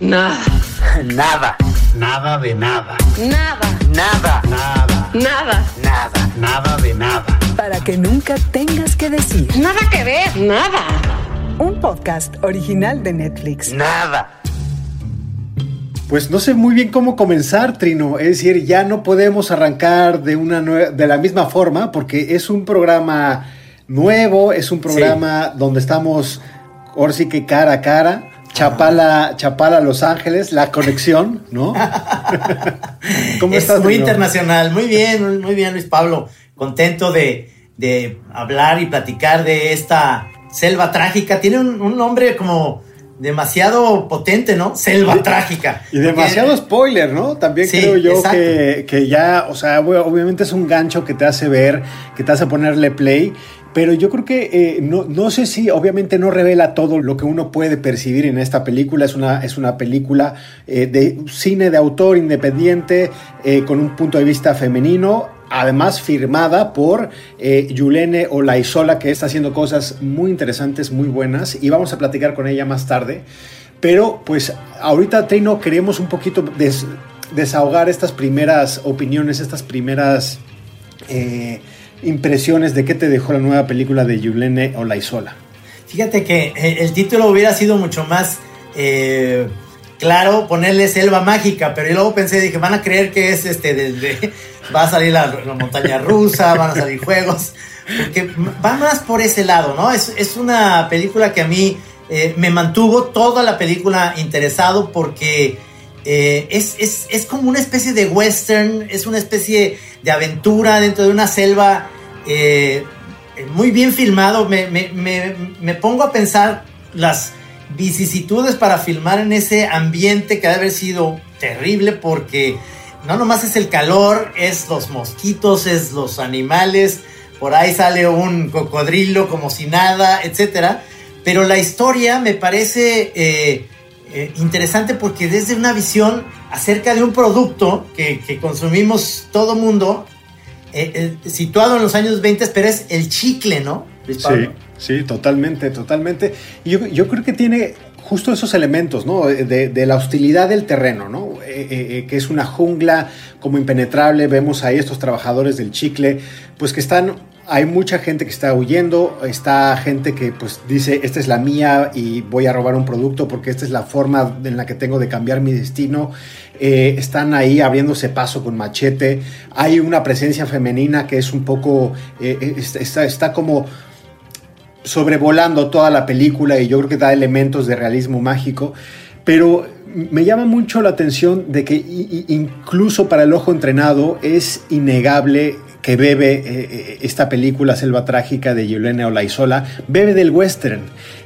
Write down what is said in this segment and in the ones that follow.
Nada. Nada. Nada de nada. Nada. Nada. Nada. Nada. Nada. Nada de nada. Para que nunca tengas que decir. Nada que ver. Nada. Un podcast original de Netflix. Nada. Pues no sé muy bien cómo comenzar, Trino. Es decir, ya no podemos arrancar de, una de la misma forma porque es un programa nuevo, es un programa donde estamos, ahora sí que cara a cara. Chapala, Chapala, Los Ángeles, la conexión, ¿no? ¿Cómo es estás? muy internacional. Muy bien, muy bien, Luis Pablo. Contento de, de hablar y platicar de esta selva trágica. Tiene un, un nombre como demasiado potente, ¿no? Selva Y- trágica. Y demasiado Porque- spoiler, ¿no? También Sí, creo yo que, que ya, o sea, obviamente es un gancho que te hace ver, que te hace ponerle play, pero yo creo que eh, no, no sé si, obviamente no revela todo lo que uno puede percibir en esta película. Es una, es una película eh, de cine de autor independiente, eh, con un punto de vista femenino. Además, firmada por eh, Yulene Olaizola, que está haciendo cosas muy interesantes, muy buenas, y vamos a platicar con ella más tarde. Pero pues ahorita, Trino, queremos un poquito des- desahogar estas primeras opiniones, estas primeras impresiones de qué te dejó la nueva película de Yulene Olaizola. Fíjate que eh, el título hubiera sido mucho más eh, claro ponerle selva mágica, pero yo luego pensé, dije, van a creer que es este, desde, va a salir la, montaña rusa, van a salir juegos, porque va más por ese lado, ¿no? Es, es una película que a mí eh, me mantuvo toda la película interesado porque es, es, es como una especie de western, es una especie de aventura dentro de una selva. Eh, muy bien filmado. Me, me- me- me pongo a pensar las vicisitudes para filmar en ese ambiente que ha de haber sido terrible porque no nomás es el calor, es los mosquitos, es los animales, por ahí sale un cocodrilo como si nada, etcétera. Pero la historia me parece eh, eh, interesante porque desde una visión acerca de un producto que, que consumimos todo mundo, eh, eh, situado en los años 20, pero es el chicle, ¿no? Luis Sí, Pablo? sí, totalmente, totalmente. Y yo, yo creo que tiene justo esos elementos, ¿no? De, de la hostilidad del terreno, ¿no? Eh, eh, eh, que es una jungla como impenetrable. Vemos ahí estos trabajadores del chicle, pues que están hay mucha gente que está huyendo, está gente que pues dice, esta es la mía y voy a robar un producto porque esta es la forma en la que tengo de cambiar mi destino. Eh, están ahí abriéndose paso con machete. Hay una presencia femenina que es un poco, eh, está, está, está como sobrevolando toda la película y yo creo que da elementos de realismo mágico, pero me llama mucho la atención de que incluso para el ojo entrenado es innegable que bebe eh, eh, esta película Selva Trágica de Yulene Olaizola, bebe del western.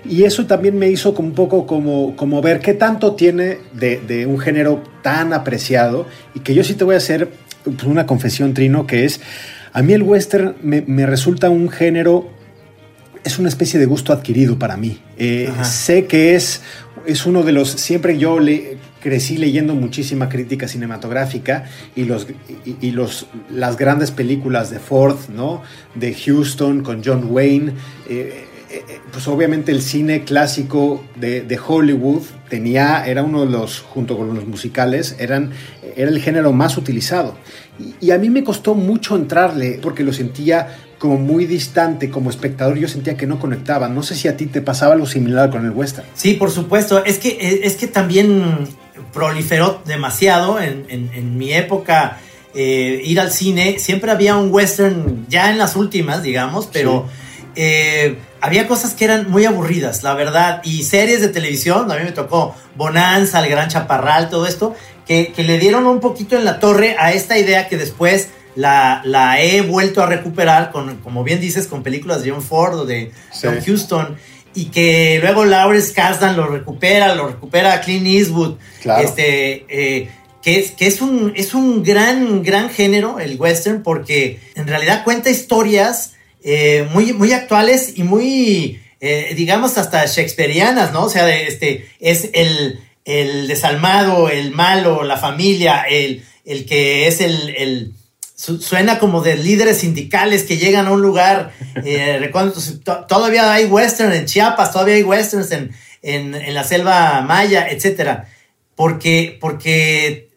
Y eso también me hizo como un poco como, como ver qué tanto tiene de, de un género tan apreciado y que yo sí te voy a hacer pues, una confesión, Trino, que es, a mí el western me, me resulta un género es una especie de gusto adquirido para mí. Eh, sé que es, es uno de los. Siempre yo le, crecí leyendo muchísima crítica cinematográfica y, los, y, y los, las grandes películas de Ford, ¿no? De Houston con John Wayne. eh, eh, eh, pues obviamente el cine clásico de, de Hollywood tenía, era uno de los, junto con los musicales, eran, era el género más utilizado. Y, y a mí me costó mucho entrarle porque lo sentía como muy distante, como espectador yo sentía que no conectaba. No sé si a ti te pasaba algo similar con el western. Sí, por supuesto. Es que, es que también proliferó demasiado en, en- en mi época. eh, ir al cine, siempre había un western, ya en las últimas, digamos, pero eh, había cosas que eran muy aburridas, la verdad. Y series de televisión, a mí me tocó Bonanza, El Gran Chaparral, todo esto, que, que le dieron un poquito en la torre a esta idea que después la, la he vuelto a recuperar, con, como bien dices, con películas de John Ford o de Sí. Houston. Y que luego Lawrence Kasdan lo recupera, lo recupera Clint Eastwood. Claro. Este, eh, que es, que es un, es un gran, gran género, el western, porque en realidad cuenta historias eh, muy, muy actuales y muy, eh, digamos, hasta shakespearianas, ¿no? O sea, este, es el, el desalmado, el malo, la familia, el, el que es el, suena como de líderes sindicales que llegan a un lugar eh, Todavía hay western en Chiapas, todavía hay westerns en, en, en la selva maya, etcétera. porque, porque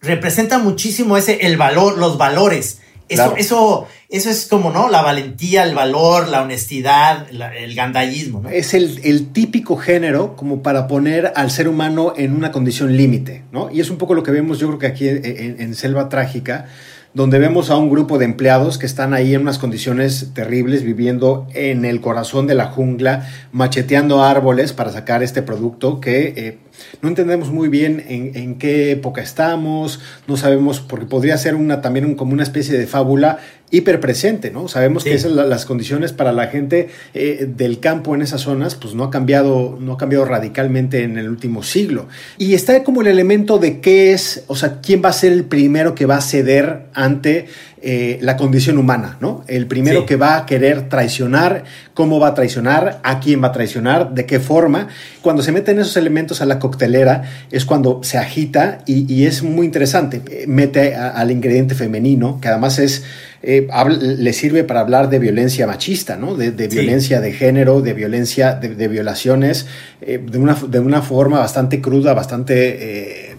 representa muchísimo ese, el valor, los valores. Eso, Claro. eso, eso es como, ¿no? La valentía, el valor, la honestidad, la- el gandallismo, ¿no? Es el, el típico género como para poner al ser humano en una condición límite, ¿no? Y es un poco lo que vemos yo creo que aquí en- en Selva Trágica, donde vemos a un grupo de empleados que están ahí en unas condiciones terribles, viviendo en el corazón de la jungla, macheteando árboles para sacar este producto que eh, no entendemos muy bien en, en qué época estamos, no sabemos, porque podría ser una, también un- como una especie de fábula hiperpresente, ¿no? Sabemos Sí. que esas la- las condiciones para la gente eh, del campo en esas zonas, pues no ha cambiado, no ha cambiado radicalmente en el último siglo. Y está como el elemento de qué es, o sea, quién va a ser el primero que va a ceder ante eh, la condición humana, ¿no? El primero Sí. que va a querer traicionar, cómo va a traicionar, a quién va a traicionar, de qué forma. Cuando se meten esos elementos a la coctelera es cuando se agita y, y es muy interesante. Eh, Mete a- al ingrediente femenino, que además es eh, le sirve para hablar de violencia machista, ¿no? De, de Sí. violencia de género, de violencia, de, de violaciones, eh, de, una, de una forma bastante cruda, bastante...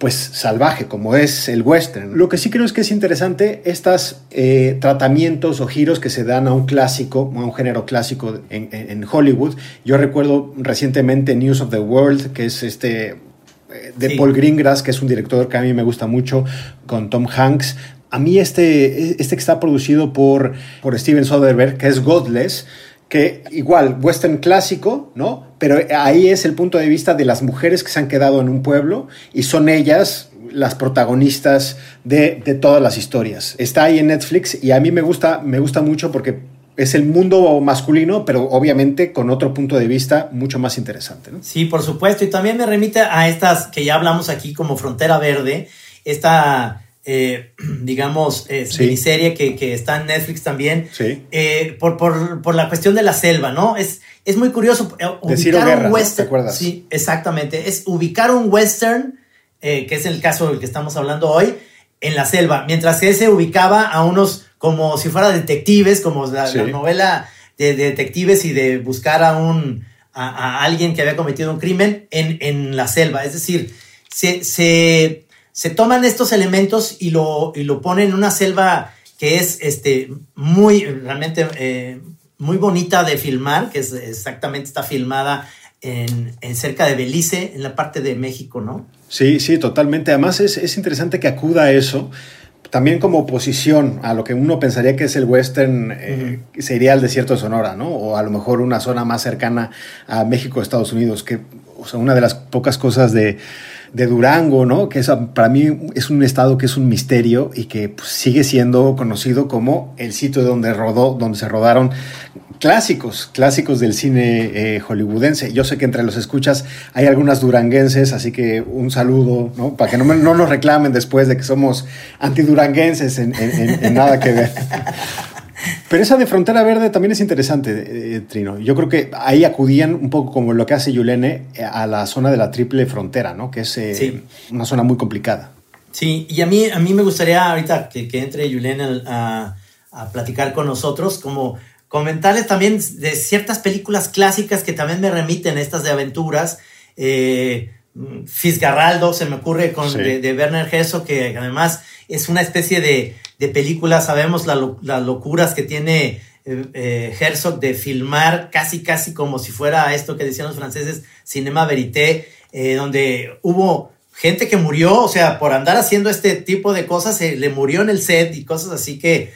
eh, pues salvaje como es el western. Lo que sí creo es que es interesante estos tratamientos o giros que se dan a un clásico, a un género clásico en, en- en Hollywood. Yo recuerdo recientemente News of the World, que es este eh, de Sí. Paul Greengrass, que es un director que a mí me gusta mucho, con Tom Hanks. A mí este, este que está producido por, por Steven Soderbergh, que es Godless, que igual, western clásico, ¿no? Pero ahí es el punto de vista de las mujeres que se han quedado en un pueblo y son ellas las protagonistas de, todas las historias. Está ahí en Netflix y a mí me gusta, me gusta mucho porque es el mundo masculino, pero obviamente con otro punto de vista mucho más interesante, ¿no? Sí, por supuesto. Y también me remite a estas que ya hablamos aquí como Frontera Verde, esta, eh, digamos, eh, Sí. miniserie que, que está en Netflix también, Sí. eh, por, por, por la cuestión de la selva, ¿no? Es, es muy curioso eh, ubicar Guerra, un western. ¿Te acuerdas? Sí, exactamente. Es ubicar un western, que es el caso del que estamos hablando hoy, en la selva, mientras que se ubicaba a unos como si fuera detectives, como la, Sí. la novela de, de detectives y de buscar a un a, a alguien que había cometido un crimen en, en la selva. Es decir, se, se, se toman estos elementos y lo, y lo ponen en una selva que es este, muy, realmente eh, muy bonita de filmar, que es exactamente está filmada en, en cerca de Belice, en la parte de México, ¿no? Sí, sí, totalmente. Además es, es interesante que acuda a eso, también como oposición a lo que uno pensaría que es el western, eh, se iría al desierto de Sonora, ¿no? O a lo mejor una zona más cercana a México, Estados Unidos, que, o sea, una de las pocas cosas de, de Durango, ¿no? Que es, para mí es un estado que es un misterio y que pues, sigue siendo conocido como el sitio donde rodó, donde se rodaron clásicos, clásicos del cine eh, hollywoodense. Yo sé que entre los escuchas hay algunas duranguenses, así que un saludo, ¿no? Para que no, no nos reclamen después de que somos antiduranguenses en, en- en- en nada que ver. Pero esa de Frontera Verde también es interesante, eh, Trino. Yo creo que ahí acudían un poco como lo que hace Yulene eh, a la zona de la triple frontera, ¿no? Que es eh, Sí. una zona muy complicada. Sí, y a mí, a mí me gustaría ahorita que, que entre Yulene a, a platicar con nosotros, como comentarles también de ciertas películas clásicas que también me remiten a estas de aventuras. Eh, mm, Fitzgeraldo se me ocurre con Sí. de, de Werner Herzog, que además es una especie de, de película, sabemos las locuras que tiene eh, eh, Herzog de filmar casi, casi como si fuera esto que decían los franceses, cinema verité, eh, donde hubo gente que murió, o sea, por andar haciendo este tipo de cosas, se le murió en el set y cosas así que,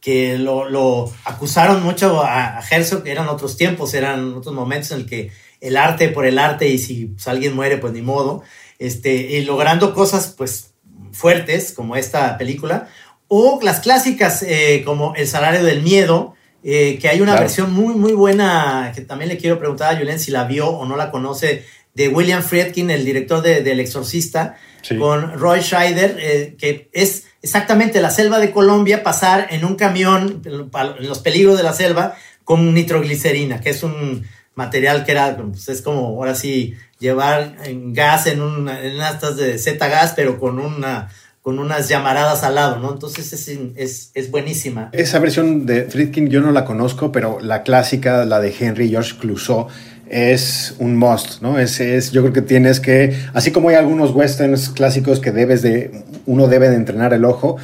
que lo, lo acusaron mucho a, Herzog, eran otros tiempos, eran otros momentos en el que el arte por el arte y si alguien muere, pues ni modo, este, y logrando cosas pues fuertes como esta película, o las clásicas eh, como El salario del miedo, eh, que hay una Claro. versión muy, muy buena, que también le quiero preguntar a Julen si la vio o no la conoce, de William Friedkin, el director de, de El Exorcista, Sí. con Roy Scheider, eh, que es exactamente la selva de Colombia, pasar en un camión, en los peligros de la selva, con nitroglicerina, que es un material que era, pues es como ahora sí, llevar gas en, un, en unas de Z-gas, pero con una con unas llamaradas al lado, ¿no? Entonces es, es, es buenísima. Esa versión de Friedkin yo no la conozco, pero la clásica, la de Henry George Clouseau, es un must, ¿no? Es, es, yo creo que tienes que, así como hay algunos westerns clásicos que debes de, uno debe de entrenar el ojo,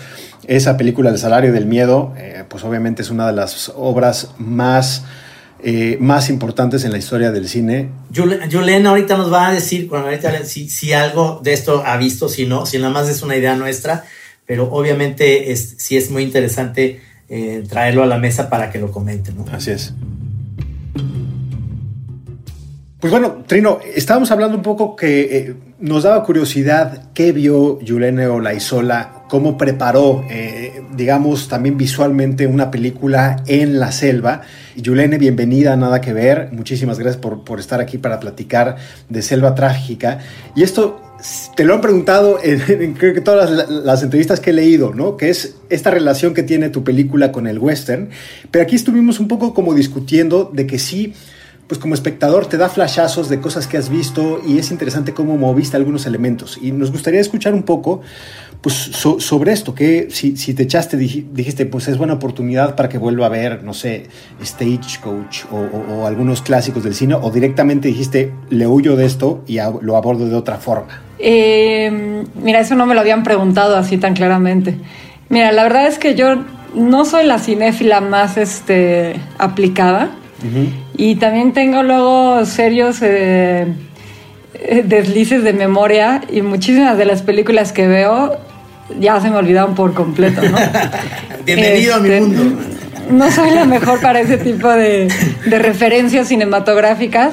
esa película El salario del miedo, eh, pues obviamente es una de las obras más, eh, más importantes en la historia del cine. Julen ahorita nos va a decir ahorita, si, si, algo de esto ha visto, si no, si nada más es una idea nuestra, pero obviamente es, sí es muy interesante eh, traerlo a la mesa para que lo comenten. ¿no? Así es. Pues bueno, Trino, estábamos hablando un poco que eh, nos daba curiosidad qué vio Yulene Olaizola, cómo preparó, eh, digamos, también visualmente una película en la selva. Yulene, bienvenida, nada que ver. Muchísimas gracias por, por estar aquí para platicar de Selva Trágica. Y esto te lo han preguntado en, creo que todas las, las, entrevistas que he leído, ¿no? Que es esta relación que tiene tu película con el western. Pero aquí estuvimos un poco como discutiendo de que sí pues como espectador te da flashazos de cosas que has visto y es interesante cómo moviste algunos elementos. Y nos gustaría escuchar un poco pues, so, sobre esto, que si, si, te echaste, dijiste, pues es buena oportunidad para que vuelva a ver, no sé, Stagecoach o, o, o algunos clásicos del cine, o directamente dijiste, le huyo de esto y a, lo abordo de otra forma. Eh, mira, eso no me lo habían preguntado así tan claramente. Mira, la verdad es que yo no soy la cinéfila más este, aplicada. Uh -huh. Y también tengo luego serios eh, deslices de memoria y muchísimas de las películas que veo ya se me olvidaron por completo, ¿no? Bienvenido este, a mi mundo. No soy la mejor para ese tipo de, de, referencias cinematográficas.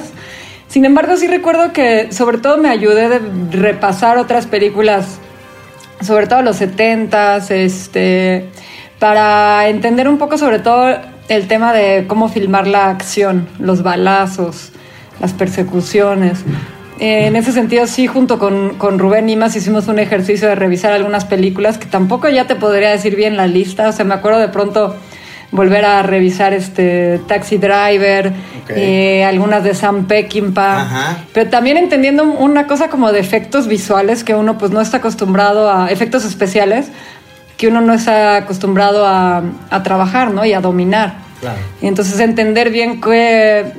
Sin embargo, sí recuerdo que sobre todo me ayudé de repasar otras películas, sobre todo los 70s, este, para entender un poco sobre todo el tema de cómo filmar la acción, los balazos, las persecuciones. Eh, en ese sentido, sí, junto con, con, Rubén Nimas hicimos un ejercicio de revisar algunas películas que tampoco ya te podría decir bien la lista. O sea, me acuerdo de pronto volver a revisar este Taxi Driver, okay. eh, algunas de Sam Peckinpah, Ajá. pero también entendiendo una cosa como de efectos visuales que uno pues no está acostumbrado a, efectos especiales, que uno no está acostumbrado a, a trabajar, ¿no? Y a dominar. Claro. Y entonces entender bien qué,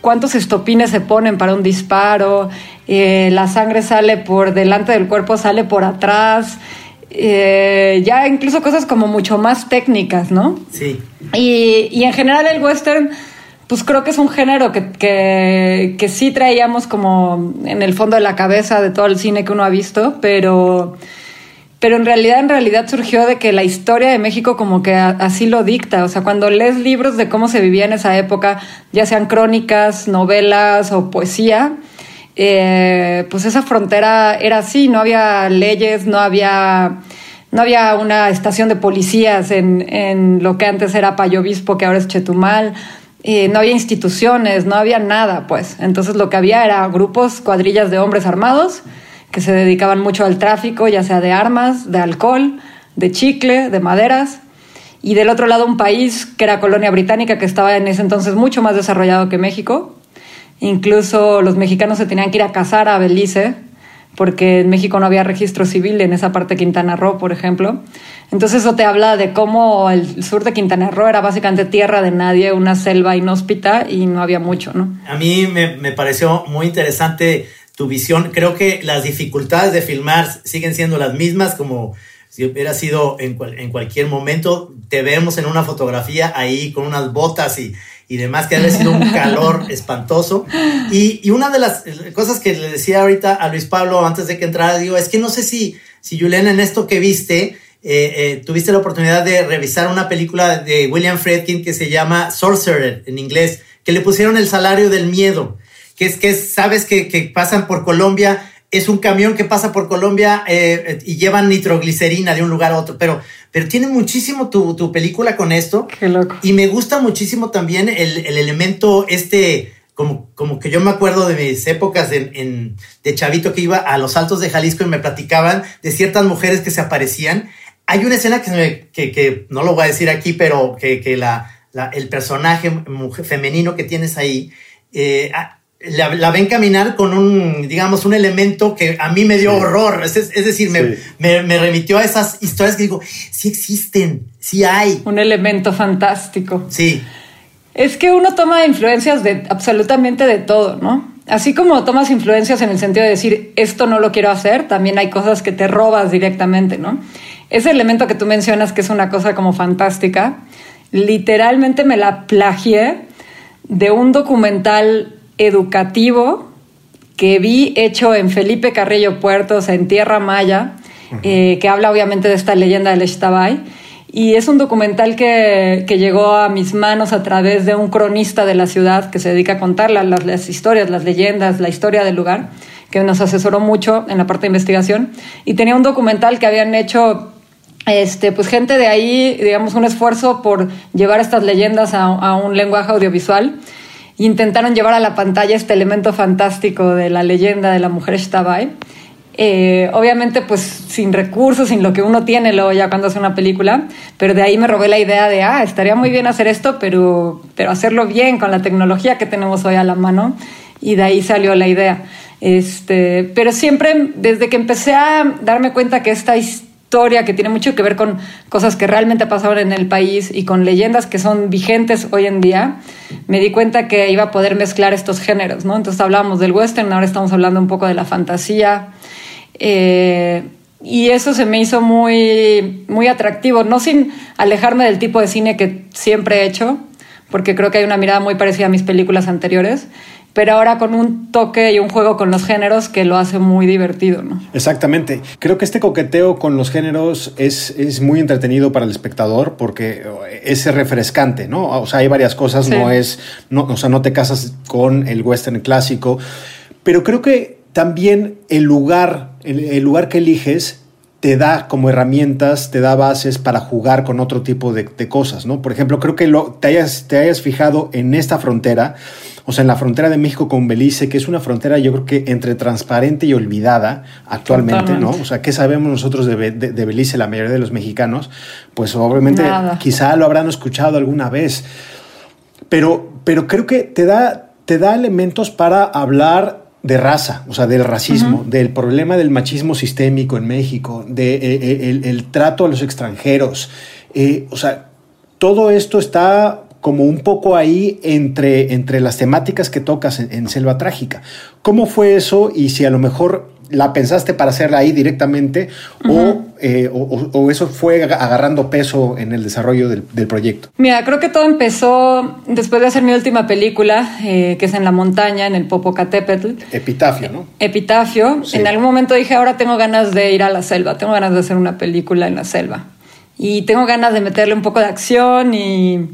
cuántos estopines se ponen para un disparo, eh, la sangre sale por delante del cuerpo, sale por atrás. Eh, ya incluso cosas como mucho más técnicas, ¿no? Sí. Y, y en general el western, pues creo que es un género que, que, que sí traíamos como en el fondo de la cabeza de todo el cine que uno ha visto, pero pero en realidad, en realidad surgió de que la historia de México como que así lo dicta. O sea, cuando lees libros de cómo se vivía en esa época, ya sean crónicas, novelas o poesía, eh, pues esa frontera era así, no había leyes, no había, no había una estación de policías en, en lo que antes era Payo Obispo, que ahora es Chetumal. No había instituciones, no había nada, pues. Entonces lo que había era grupos, cuadrillas de hombres armados que se dedicaban mucho al tráfico, ya sea de armas, de alcohol, de chicle, de maderas. Y del otro lado un país que era colonia británica, que estaba en ese entonces mucho más desarrollado que México. Incluso los mexicanos se tenían que ir a cazar a Belice, porque en México no había registro civil en esa parte de Quintana Roo, por ejemplo. Entonces eso te habla de cómo el sur de Quintana Roo era básicamente tierra de nadie, una selva inhóspita y no había mucho, ¿no? A mí me, me pareció muy interesante tu visión. Creo que las dificultades de filmar siguen siendo las mismas como si hubiera sido en, cual, en cualquier momento. Te vemos en una fotografía ahí con unas botas y, y demás, que ha sido un calor espantoso. Y, y, una de las cosas que le decía ahorita a Luis Pablo antes de que entrara, digo, es que no sé si, si Juliana, en esto que viste, eh, eh, tuviste la oportunidad de revisar una película de William Friedkin que se llama Sorcerer en inglés, que le pusieron el salario del miedo que es que sabes que, que, pasan por Colombia, es un camión que pasa por Colombia eh, y llevan nitroglicerina de un lugar a otro, pero, pero tiene muchísimo tu, tu película con esto. Qué loco. Y me gusta muchísimo también el, el elemento este, como, como que yo me acuerdo de mis épocas en, en, de chavito que iba a los altos de Jalisco y me platicaban de ciertas mujeres que se aparecían. Hay una escena que, me, que, que no lo voy a decir aquí, pero que, que la, la, el personaje mujer, femenino que tienes ahí, eh, la, la, ven caminar con un, digamos, un elemento que a mí me dio sí. horror. Es, es decir, sí. me, me, me, remitió a esas historias que digo, sí existen, sí hay. Un elemento fantástico. Sí. Es que uno toma influencias de absolutamente de todo, ¿no? Así como tomas influencias en el sentido de decir, esto no lo quiero hacer, también hay cosas que te robas directamente, ¿no? Ese elemento que tú mencionas, que es una cosa como fantástica, literalmente me la plagié de un documental educativo que vi hecho en Felipe Carrillo Puertos, en Tierra Maya, eh, que habla obviamente de esta leyenda del Eshtabay. Y es un documental que, que, llegó a mis manos a través de un cronista de la ciudad que se dedica a contar las, las, historias, las leyendas, la historia del lugar, que nos asesoró mucho en la parte de investigación. Y tenía un documental que habían hecho este, pues gente de ahí, digamos, un esfuerzo por llevar estas leyendas a, a un lenguaje audiovisual. Intentaron llevar a la pantalla este elemento fantástico de la leyenda de la mujer Shtabai. Eh, obviamente, pues sin recursos, sin lo que uno tiene luego ya cuando hace una película, pero de ahí me robé la idea de, ah, estaría muy bien hacer esto, pero, pero hacerlo bien con la tecnología que tenemos hoy a la mano. Y de ahí salió la idea. Este, pero siempre, desde que empecé a darme cuenta que esta historia, que tiene mucho que ver con cosas que realmente pasaron en el país y con leyendas que son vigentes hoy en día, me di cuenta que iba a poder mezclar estos géneros, ¿no? Entonces hablábamos del western, ahora estamos hablando un poco de la fantasía, eh, y eso se me hizo muy, muy atractivo, no sin alejarme del tipo de cine que siempre he hecho, porque creo que hay una mirada muy parecida a mis películas anteriores, pero ahora con un toque y un juego con los géneros que lo hace muy divertido, ¿no? Exactamente. Creo que este coqueteo con los géneros es, es muy entretenido para el espectador porque es refrescante, ¿no? O sea, hay varias cosas, sí. no es, no, o sea, no te casas con el western clásico, pero creo que también el lugar, el, el, lugar que eliges te da como herramientas, te da bases para jugar con otro tipo de, de cosas, ¿no? Por ejemplo, creo que lo, te, hayas, te hayas fijado en esta frontera, o sea, en la frontera de México con Belice, que es una frontera yo creo que entre transparente y olvidada actualmente, Totalmente. ¿no? O sea, ¿qué sabemos nosotros de, de, de, Belice, la mayoría de los mexicanos? Pues obviamente Nada. quizá lo habrán escuchado alguna vez, pero, pero creo que te da, te da elementos para hablar de raza, o sea, del racismo, uh -huh. del problema del machismo sistémico en México, del de, eh, el, el, trato a los extranjeros. Eh, o sea, todo esto está como un poco ahí entre, entre las temáticas que tocas en, en, Selva Trágica. ¿Cómo fue eso? Y si a lo mejor la pensaste para hacerla ahí directamente uh -huh. O, eh, o, o, eso fue agarrando peso en el desarrollo del, del, proyecto? Mira, creo que todo empezó después de hacer mi última película, eh, que es en la montaña, en el Popocatépetl. Epitafio, ¿no? Epitafio. Sí. En algún momento dije, ahora tengo ganas de ir a la selva, tengo ganas de hacer una película en la selva. Y tengo ganas de meterle un poco de acción y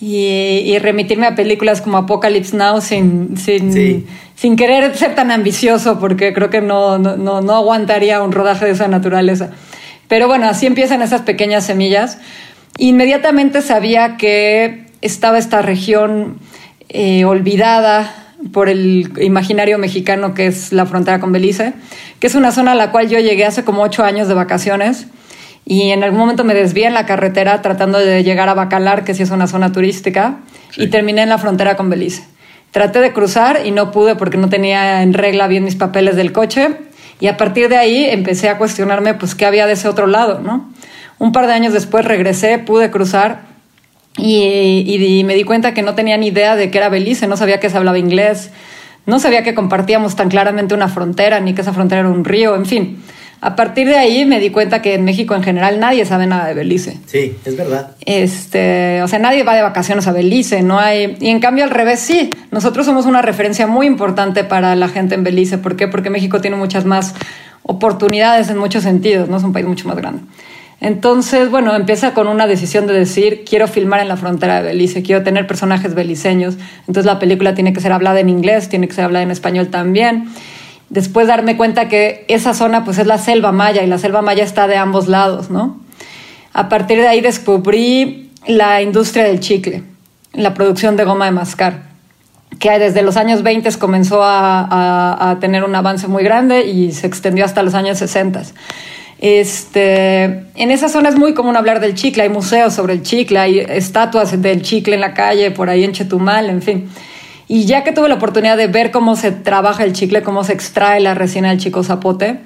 y, y, remitirme a películas como Apocalypse Now sin, sin, sí. sin querer ser tan ambicioso porque creo que no, no, no, aguantaría un rodaje de esa naturaleza. Pero bueno, así empiezan esas pequeñas semillas. Inmediatamente sabía que estaba esta región eh, olvidada por el imaginario mexicano que es la frontera con Belice, que es una zona a la cual yo llegué hace como ocho años de vacaciones y en algún momento me desvié en la carretera tratando de llegar a Bacalar, que sí es una zona turística, sí. y terminé en la frontera con Belice. Traté de cruzar y no pude porque no tenía en regla bien mis papeles del coche y a partir de ahí empecé a cuestionarme pues qué había de ese otro lado, ¿no? Un par de años después regresé, pude cruzar y, y, me di cuenta que no tenía ni idea de qué era Belice, no sabía que se hablaba inglés, no sabía que compartíamos tan claramente una frontera ni que esa frontera era un río, en fin a partir de ahí me di cuenta que en México en general nadie sabe nada de Belice. Sí, es verdad. Este, o sea, nadie va de vacaciones a Belice, no hay. Y en cambio, al revés, sí. Nosotros somos una referencia muy importante para la gente en Belice. ¿Por qué? Porque México tiene muchas más oportunidades en muchos sentidos, ¿no? Es un país mucho más grande. Entonces, bueno, empieza con una decisión de decir, quiero filmar en la frontera de Belice, quiero tener personajes beliceños. Entonces la película tiene que ser hablada en inglés, tiene que ser hablada en español también después darme cuenta que esa zona pues es la selva maya y la selva maya está de ambos lados, ¿no? A partir de ahí descubrí la industria del chicle, la producción de goma de mascar, que desde los años 20 comenzó a, tener un avance muy grande y se extendió hasta los años 60. Este, en esa zona es muy común hablar del chicle, hay museos sobre el chicle, hay estatuas del chicle en la calle, por ahí en Chetumal, en fin. Y ya que tuve la oportunidad de ver cómo se trabaja el chicle, cómo se extrae la resina del chico zapote,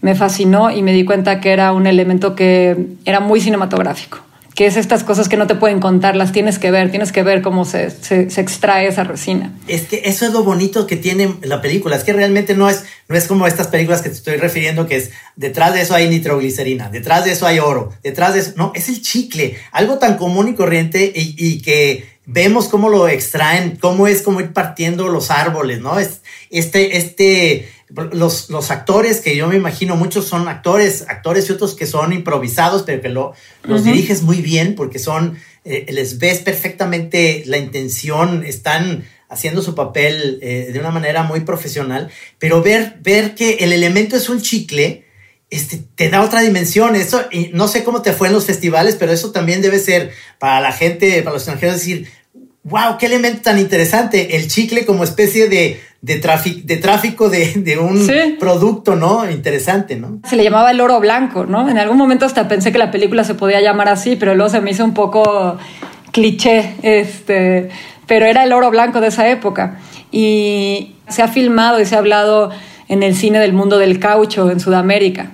me fascinó y me di cuenta que era un elemento que era muy cinematográfico, que es estas cosas que no te pueden contar, las tienes que ver, tienes que ver cómo se, se, se, extrae esa resina. Es que eso es lo bonito que tiene la película, es que realmente no es, no es como estas películas que te estoy refiriendo, que es detrás de eso hay nitroglicerina, detrás de eso hay oro, detrás de eso, no, es el chicle, algo tan común y corriente y, y que vemos cómo lo extraen, cómo es como ir partiendo los árboles, ¿no? Es, este, este, los, los, actores que yo me imagino, muchos son actores, actores y otros que son improvisados, pero que lo, los uh -huh. diriges muy bien porque son, eh, les ves perfectamente la intención, están haciendo su papel eh, de una manera muy profesional, pero ver, ver que el elemento es un chicle, este, te da otra dimensión. Eso, y no sé cómo te fue en los festivales, pero eso también debe ser para la gente, para los extranjeros, decir, wow, qué elemento tan interesante, el chicle como especie de, de, de tráfico de, de un sí. producto, ¿no? Interesante, ¿no? Se le llamaba el oro blanco, ¿no? En algún momento hasta pensé que la película se podía llamar así, pero luego se me hizo un poco cliché, este, pero era el oro blanco de esa época. Y se ha filmado y se ha hablado en el cine del mundo del caucho en Sudamérica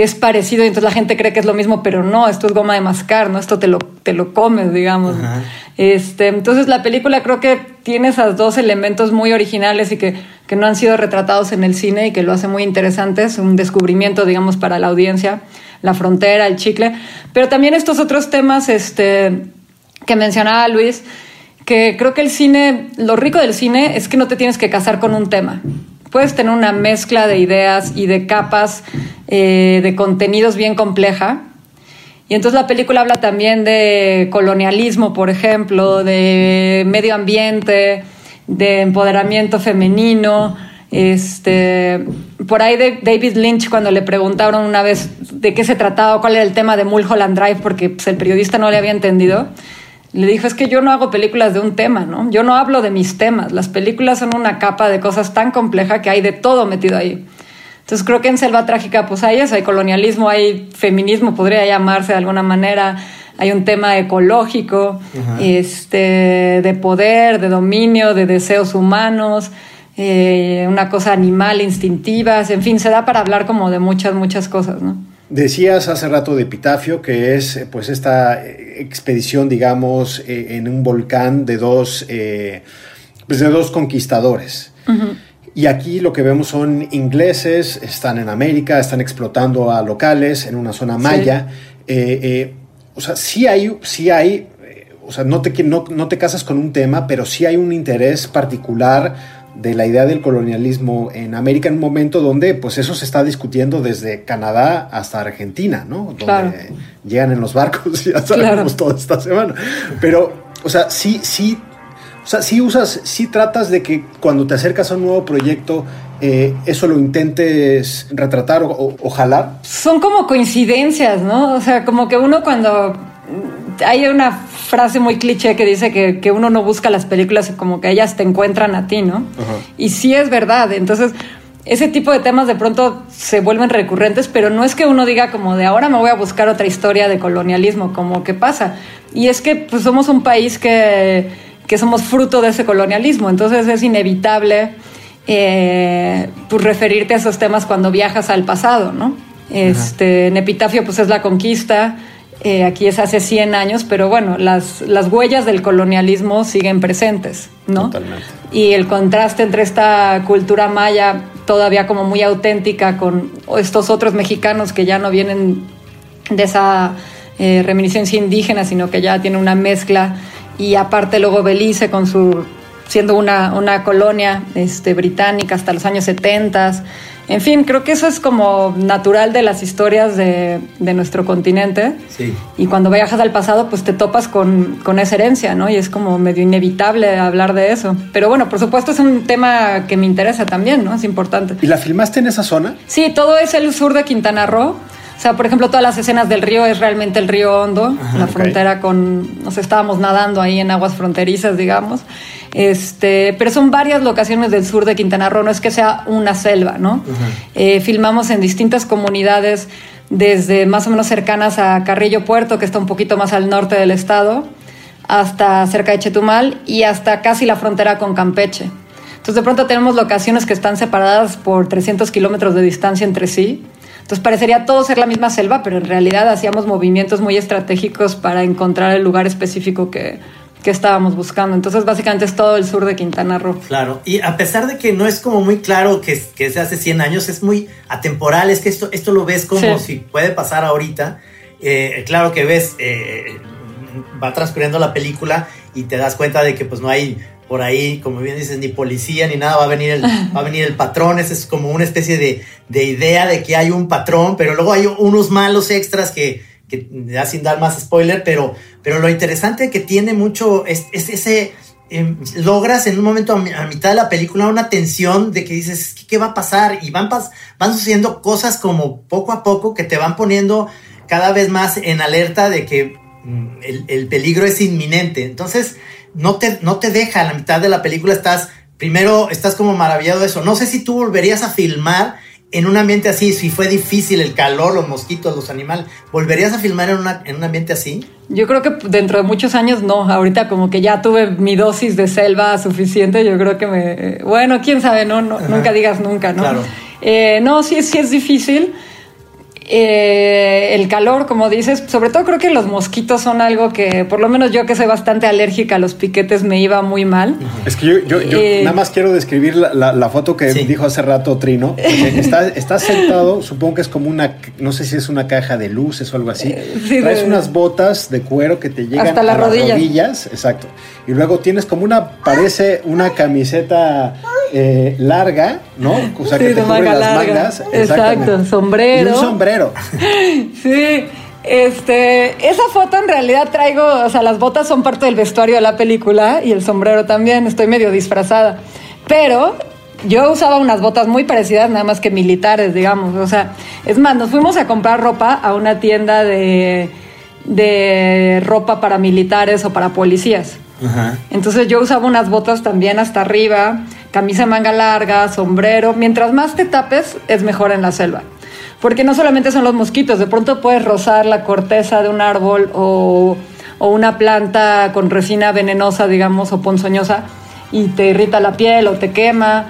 que es parecido y entonces la gente cree que es lo mismo, pero no, esto es goma de mascar, ¿no? Esto te lo, te lo comes, digamos. Ajá. Este, entonces la película creo que tiene esos dos elementos muy originales y que, que no han sido retratados en el cine y que lo hace muy interesante, es un descubrimiento, digamos, para la audiencia, la frontera, el chicle, pero también estos otros temas este, que mencionaba Luis, que creo que el cine, lo rico del cine es que no te tienes que casar con un tema puedes tener una mezcla de ideas y de capas eh, de contenidos bien compleja. Y entonces la película habla también de colonialismo, por ejemplo, de medio ambiente, de empoderamiento femenino. Este, por ahí de David Lynch, cuando le preguntaron una vez de qué se trataba, cuál era el tema de Mulholland Drive, porque pues, el periodista no le había entendido, le dijo, es que yo no hago películas de un tema, ¿no? Yo no hablo de mis temas. Las películas son una capa de cosas tan compleja que hay de todo metido ahí. Entonces creo que en Selva Trágica pues hay eso, hay colonialismo, hay feminismo, podría llamarse de alguna manera, hay un tema ecológico, este, de poder, de dominio, de deseos humanos, eh, una cosa animal, instintiva, en fin, se da para hablar como de muchas, muchas cosas, ¿no? Decías hace rato de Epitafio, que es pues esta expedición, digamos, eh, en un volcán de dos, eh, pues de dos conquistadores. Uh -huh. Y aquí lo que vemos son ingleses, están en América, están explotando a locales en una zona maya. Sí. Eh, o sea, sí hay, sí hay o sea, no te, no, no te casas con un tema, pero sí hay un interés particular de la idea del colonialismo en América en un momento donde pues eso se está discutiendo desde Canadá hasta Argentina, ¿no? Donde claro. llegan en los barcos, ya sabemos claro. toda esta semana. Pero, o sea, sí, sí, o sea, sí usas, sí tratas de que cuando te acercas a un nuevo proyecto, eh, eso lo intentes retratar o, o, o jalar. Son como coincidencias, ¿no? O sea, como que uno cuando hay una frase muy cliché que dice que, que, uno no busca las películas como que ellas te encuentran a ti, ¿no? Y sí es verdad. Entonces, ese tipo de temas de pronto se vuelven recurrentes, pero no es que uno diga como de ahora me voy a buscar otra historia de colonialismo, como que pasa. Y es que pues, somos un país que, que somos fruto de ese colonialismo, entonces es inevitable eh, pues, referirte a esos temas cuando viajas al pasado, ¿no? Este, en Epitafio pues es la conquista, eh, aquí es hace 100 años, pero bueno, las, las huellas del colonialismo siguen presentes, ¿no? Totalmente. Y el contraste entre esta cultura maya todavía como muy auténtica con estos otros mexicanos que ya no vienen de esa eh, reminiscencia indígena, sino que ya tiene una mezcla y aparte luego Belice con su siendo una, una colonia este, británica hasta los años 70 en fin, creo que eso es como natural de las historias de, de nuestro continente. Sí. Y cuando viajas al pasado, pues te topas con, con, esa herencia, ¿no? Y es como medio inevitable hablar de eso. Pero bueno, por supuesto es un tema que me interesa también, ¿no? Es importante. ¿Y la filmaste en esa zona? Sí, todo es el sur de Quintana Roo. O sea, por ejemplo, todas las escenas del río es realmente el río Hondo, Ajá, la okay. frontera con... Nos estábamos nadando ahí en aguas fronterizas, digamos. Este, pero son varias locaciones del sur de Quintana Roo, no es que sea una selva, ¿no? Eh, filmamos en distintas comunidades, desde más o menos cercanas a Carrillo Puerto, que está un poquito más al norte del estado, hasta cerca de Chetumal y hasta casi la frontera con Campeche. Entonces de pronto tenemos locaciones que están separadas por 300 kilómetros de distancia entre sí. Entonces parecería todo ser la misma selva, pero en realidad hacíamos movimientos muy estratégicos para encontrar el lugar específico que, que estábamos buscando. Entonces básicamente es todo el sur de Quintana Roo. Claro, y a pesar de que no es como muy claro que, que es de hace 100 años, es muy atemporal, es que esto, esto lo ves como Sí. si puede pasar ahorita. Eh, claro que ves, eh, va transcurriendo la película y te das cuenta de que pues no hay por ahí, como bien dices, ni policía ni nada, va a venir el, va a venir el patrón, esa es como una especie de, de idea de que hay un patrón, pero luego hay unos malos extras que, que ya sin dar más spoiler, pero, pero lo interesante que tiene mucho es, es ese, eh, logras en un momento a, mi- a mitad de la película una tensión de que dices, ¿qué, qué va a pasar? Y van, pas- van sucediendo cosas como poco a poco que te van poniendo cada vez más en alerta de que mm, el, el peligro es inminente. Entonces, no te, no te deja a la mitad de la película, estás, primero estás como maravillado de eso. No sé si tú volverías a filmar en un ambiente así, si fue difícil el calor, los mosquitos, los animales, ¿volverías a filmar en, una- en un ambiente así? Yo creo que dentro de muchos años no. Ahorita como que ya tuve mi dosis de selva suficiente. Yo creo que me... Bueno, quién sabe, no, no nunca digas nunca, ¿no? Claro. Eh, no, sí, sí es difícil. Eh, el calor, como dices, sobre todo creo que los mosquitos son algo que, por lo menos yo que soy bastante alérgica a los piquetes, me iba muy mal. Es que yo, yo- yo Eh, nada más quiero describir la, la- la foto que Sí. dijo hace rato Trino. Está, está sentado, supongo que es como una, no sé si es una caja de luces o algo así. sí, Traes de- unas botas de cuero que te llegan Hasta a las rodillas. rodillas. Exacto. Y luego tienes como una, parece una camiseta eh, larga, ¿no? O sea, Sí, que te cubre las larga. mangas. Exacto, Exactamente. sombrero. Y un sombrero. Sí, este, esa foto en realidad traigo, o sea, las botas son parte del vestuario de la película y el sombrero también, estoy medio disfrazada. Pero yo usaba unas botas muy parecidas, nada más que militares, digamos. O sea, es más, nos fuimos a comprar ropa a una tienda de, de ropa para militares o para policías. Entonces yo usaba unas botas también hasta arriba, camisa manga larga, sombrero. Mientras más te tapes, es mejor en la selva. Porque no solamente son los mosquitos, de pronto puedes rozar la corteza de un árbol o, o una planta con resina venenosa, digamos, o ponzoñosa, y te irrita la piel o te quema.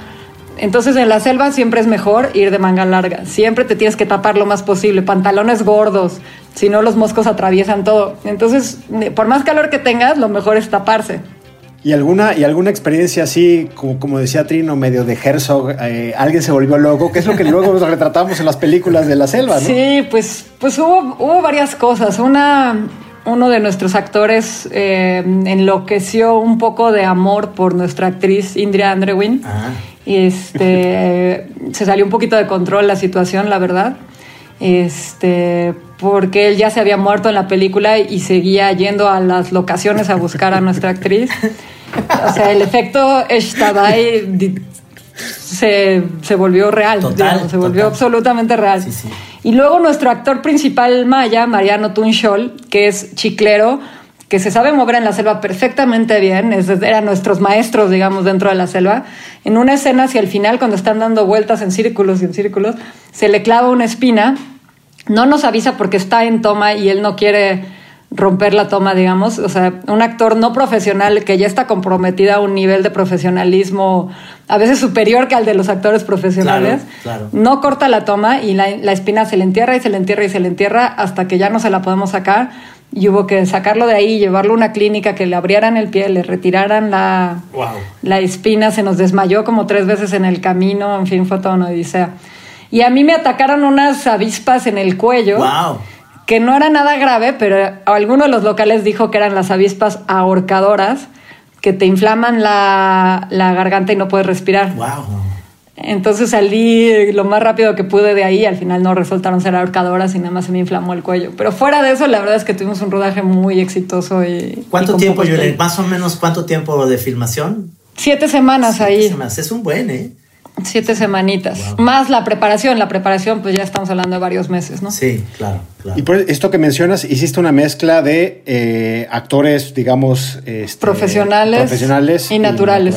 Entonces en la selva siempre es mejor ir de manga larga. Siempre te tienes que tapar lo más posible. Pantalones gordos, si no los moscos atraviesan todo. Entonces, por más calor que tengas, lo mejor es taparse. ¿Y alguna, y alguna experiencia así, como, como decía Trino, medio de Herzog, eh, alguien se volvió loco, que es lo que luego nos retratamos en las películas de la selva, ¿no? Sí, pues, pues hubo, hubo varias cosas. Una, uno de nuestros actores eh, enloqueció un poco de amor por nuestra actriz Indria Andrewin. Ajá. Y este, se salió un poquito de control la situación, la verdad. Este, porque él ya se había muerto en la película y seguía yendo a las locaciones a buscar a nuestra actriz. O sea, el efecto Eshtabai se, se volvió real, Total, digamos, se volvió total. absolutamente real. Sí, sí. Y luego nuestro actor principal maya, Mariano Tunchol, que es chiclero, que se sabe mover en la selva perfectamente bien, es, eran nuestros maestros, digamos, dentro de la selva. En una escena hacia el final, cuando están dando vueltas en círculos y en círculos, se le clava una espina, no nos avisa porque está en toma y él no quiere romper la toma, digamos. O sea, un actor no profesional que ya está comprometido a un nivel de profesionalismo a veces superior que al de los actores profesionales, Claro, claro. no corta la toma y la, la espina se le entierra y se le entierra y se le entierra hasta que ya no se la podemos sacar. Y hubo que sacarlo de ahí, llevarlo a una clínica, que le abrieran el pie, le retiraran la, Wow. la espina, se nos desmayó como tres veces en el camino, en fin, fue toda una odisea. Y a mí me atacaron unas avispas en el cuello Wow. que no era nada grave, pero alguno de los locales dijo que eran las avispas ahorcadoras, que te inflaman la, la garganta y no puedes respirar. Wow. Entonces salí lo más rápido que pude de ahí, al final no resultaron ser ahorcadoras y nada más se me inflamó el cuello. Pero fuera de eso, la verdad es que tuvimos un rodaje muy exitoso y... ¿Cuánto y tiempo, takes. Más o menos, ¿cuánto tiempo de filmación? Siete semanas ahí. Se me hace- Es un buen, ¿eh? Siete semanitas. Wow. Más la preparación. La preparación, pues ya estamos hablando de varios meses, ¿no? Sí, claro, claro. Y por esto que mencionas, hiciste una mezcla de eh, actores, digamos, este, Profesionales profesionales y naturales.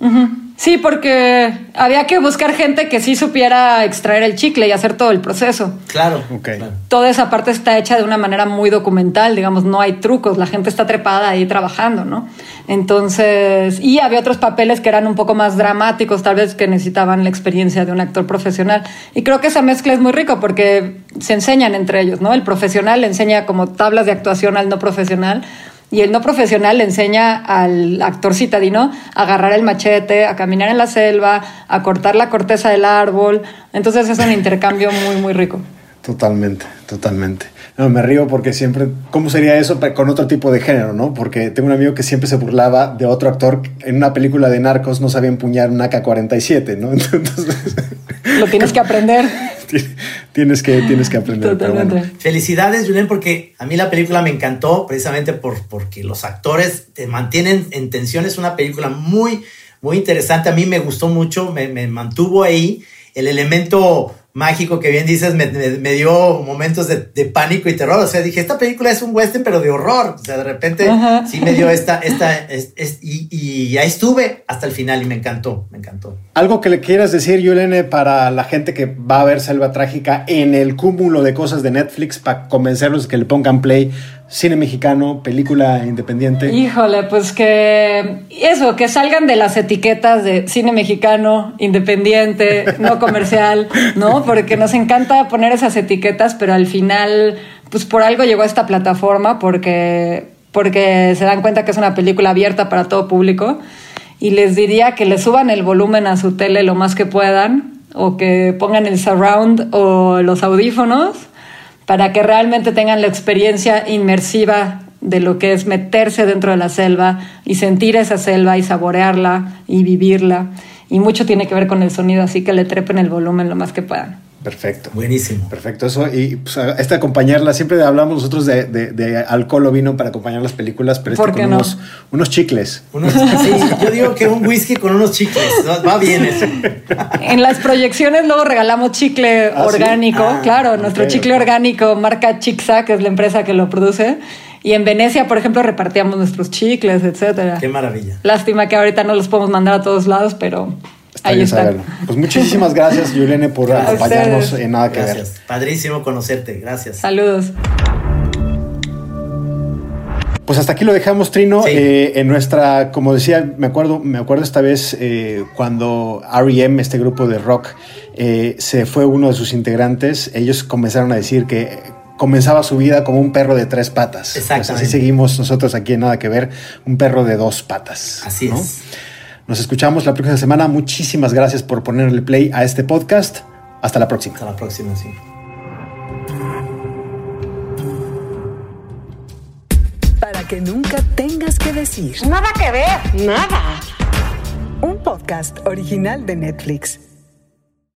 ¿no? Ujú. Sí, porque había que buscar gente que sí supiera extraer el chicle y hacer todo el proceso. Claro. Ok. claro. Toda esa parte está hecha de una manera muy documental, digamos, no hay trucos, la gente está trepada ahí trabajando, ¿no? Entonces, y había otros papeles que eran un poco más dramáticos, tal vez que necesitaban la experiencia de un actor profesional. Y creo que esa mezcla es muy rico porque se enseñan entre ellos, ¿no? El profesional le enseña como tablas de actuación al no profesional y el no profesional le enseña al actor citadino a agarrar el machete, a caminar en la selva, a cortar la corteza del árbol. Entonces es un intercambio muy, muy rico. Totalmente, totalmente. No, me río porque siempre, ¿cómo sería eso con otro tipo de género, no? Porque tengo un amigo que siempre se burlaba de otro actor en una película de narcos no sabía empuñar un AK-47, ¿no? Entonces, Lo tienes que aprender. Tienes que, tienes que aprender. bueno. Felicidades, Julián, porque a mí la película me encantó precisamente por, porque los actores te mantienen en tensión. Es una película muy, muy interesante. A mí me gustó mucho, me, me mantuvo ahí. El elemento mágico que bien dices me, me- me dio momentos de, de pánico y terror. O sea, dije, esta película es un western, pero de horror. O sea, de repente Ajá. sí me dio esta, esta, es- es- y, y ahí estuve hasta el final y me encantó, me encantó. Algo que le quieras decir, Yulene, para la gente que va a ver Selva Trágica en el cúmulo de cosas de Netflix para convencerlos de que le pongan play. Cine mexicano, película independiente. Híjole, pues que eso, que salgan de las etiquetas de cine mexicano, independiente, no comercial, ¿no? Porque nos encanta poner esas etiquetas, pero al final, pues por algo llegó a esta plataforma, porque, porque se dan cuenta que es una película abierta para todo público. Y les diría que le suban el volumen a su tele lo más que puedan, o que pongan el surround o los audífonos para que realmente tengan la experiencia inmersiva de lo que es meterse dentro de la selva y sentir esa selva y saborearla y vivirla. Y mucho tiene que ver con el sonido, así que le trepen el volumen lo más que puedan. Perfecto. Buenísimo. Perfecto, eso. Y pues, este acompañarla, siempre hablamos nosotros de, de- de alcohol o vino para acompañar las películas, pero este ¿Por con no? unos, unos chicles. Unos- sí, yo digo que un whisky con unos chicles, ¿no? va bien eso. En las proyecciones luego regalamos chicle ¿Ah, sí? orgánico, Ah, claro, nuestro chicle orgánico marca Chixa, que es la empresa que lo produce. Y en Venecia, por ejemplo, repartíamos nuestros chicles, etcétera. Qué maravilla. Lástima que ahorita no los podemos mandar a todos lados, pero Está ahí saberlo. Pues muchísimas gracias, Yulene, por acompañarnos en Nada que Ver. Gracias. Padrísimo conocerte. Gracias. Saludos. Pues hasta aquí lo dejamos, Trino. Sí. Eh, en nuestra, como decía, me acuerdo, me acuerdo esta vez eh, cuando R.E.M., este grupo de rock, eh, se fue uno de sus integrantes. Ellos comenzaron a decir que comenzaba su vida como un perro de tres patas. Pues Exactamente. así seguimos nosotros aquí en Nada que Ver, un perro de dos patas. Así ¿no? es. Nos escuchamos la próxima semana. Muchísimas gracias por ponerle play a este podcast. Hasta la próxima. Hasta la próxima, sí. Que nunca tengas que decir. Nada que ver. Nada. Un podcast original de Netflix.